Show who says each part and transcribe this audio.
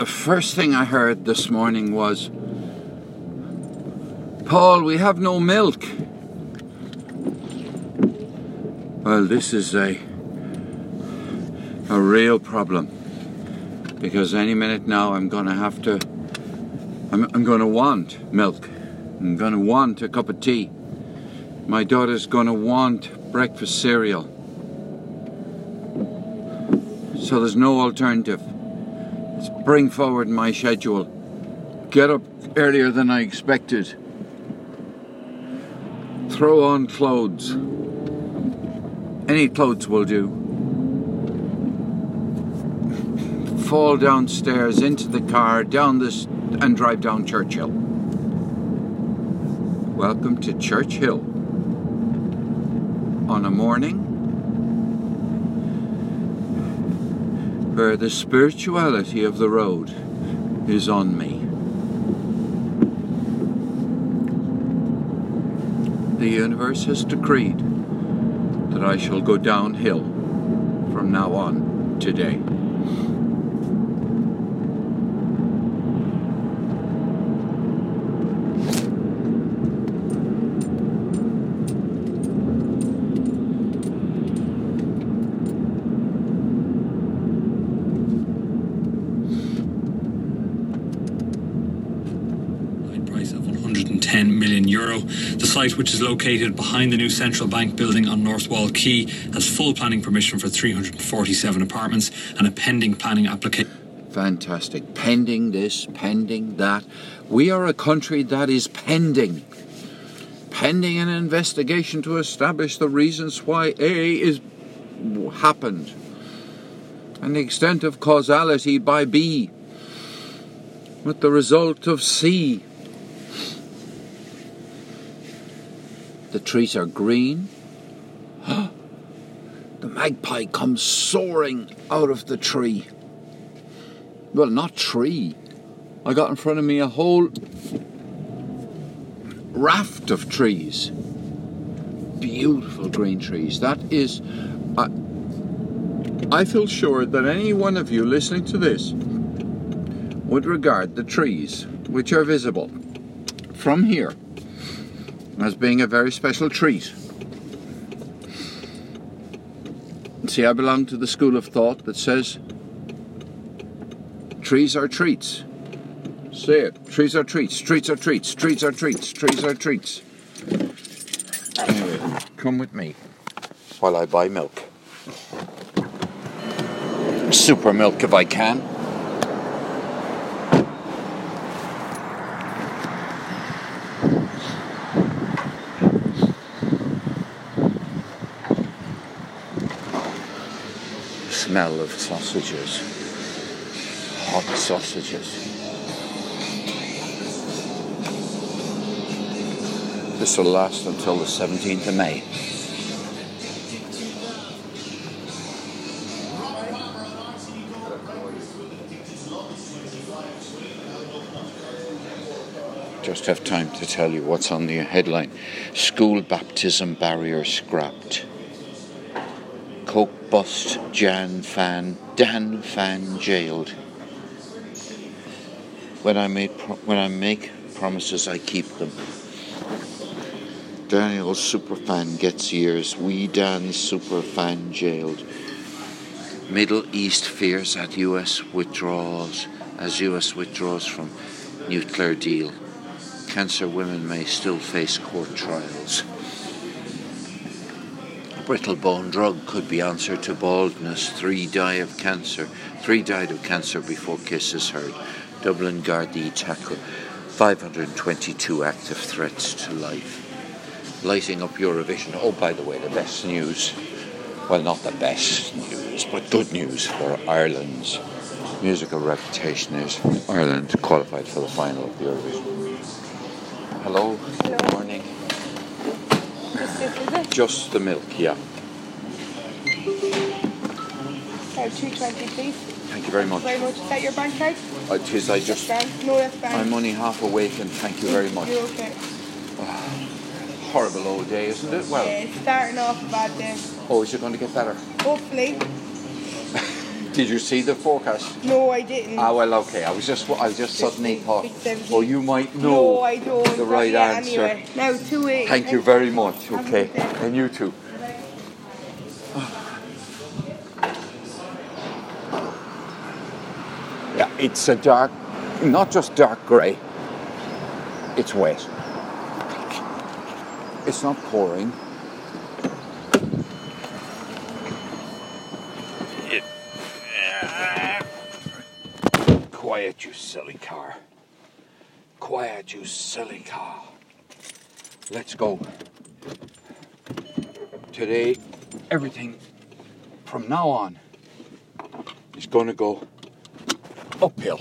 Speaker 1: the first thing I heard this morning was, Paul, we have no milk. Well, this is a a real problem because any minute now I'm going to have to. I'm, I'm going to want milk. I'm going to want a cup of tea. My daughter's going to want breakfast cereal. So there's no alternative. Bring forward my schedule. Get up earlier than I expected. Throw on clothes. Any clothes will do. Fall downstairs into the car, down this, and drive down Churchill. Welcome to Churchill. On a morning where the spirituality of the road is on me. The universe has decreed that I shall go downhill from now on today.
Speaker 2: Million euro. The site, which is located behind the new central bank building on North Wall Quay, has full planning permission for 347 apartments and a pending planning application.
Speaker 1: Fantastic. Pending this, pending that. We are a country that is pending. Pending an investigation to establish the reasons why A is happened and the extent of causality by B with the result of C. The trees are green. the magpie comes soaring out of the tree. Well, not tree. I got in front of me a whole raft of trees. Beautiful green trees. That is. I, I feel sure that any one of you listening to this would regard the trees which are visible from here as being a very special treat. See, I belong to the school of thought that says trees are treats. Say it. Trees are treats. Treats are treats. Trees are treats. Trees are treats. Anyway, come with me while I buy milk. Super milk if I can. Smell of sausages. Hot sausages. This will last until the 17th of May. Just have time to tell you what's on the headline School baptism barrier scrapped. Bust, Jan fan, Dan fan jailed. When I made pro- when I make promises, I keep them. Daniel superfan gets years. We Dan superfan jailed. Middle East fears at U.S. withdrawals as U.S. withdraws from nuclear deal. Cancer women may still face court trials. Brittle bone drug could be answer to baldness. Three die of cancer. Three died of cancer before Kiss is heard. Dublin Gardaí tackle 522 active threats to life. Lighting up Eurovision. Oh, by the way, the best news. Well, not the best news, but good news for Ireland's musical reputation is Ireland qualified for the final of the Eurovision. Hello, good morning. Just the milk, yeah.
Speaker 3: Sorry, 220 please.
Speaker 1: Thank you very much.
Speaker 3: Thank you Very much. Is that your bank card?
Speaker 1: Uh, tis I just,
Speaker 3: Bank? No, that's bank.
Speaker 1: I'm only half awake and thank you very much.
Speaker 3: You're okay.
Speaker 1: Horrible old day, isn't it? Well,
Speaker 3: Yeah, it's starting off a bad day.
Speaker 1: oh, is it going to get better?
Speaker 3: Hopefully.
Speaker 1: Did you see the forecast?
Speaker 3: No, I didn't.
Speaker 1: Ah, well, okay. I was just, I just suddenly thought, oh, you might know
Speaker 3: no, I don't.
Speaker 1: the right
Speaker 3: yet,
Speaker 1: answer.
Speaker 3: Anyway. Now, two eight.
Speaker 1: Thank you very much. Okay, and you too. Yeah, it's a dark, not just dark grey. It's wet. It's not pouring. Quiet, you silly car. Quiet, you silly car. Let's go. Today, everything from now on is going to go uphill.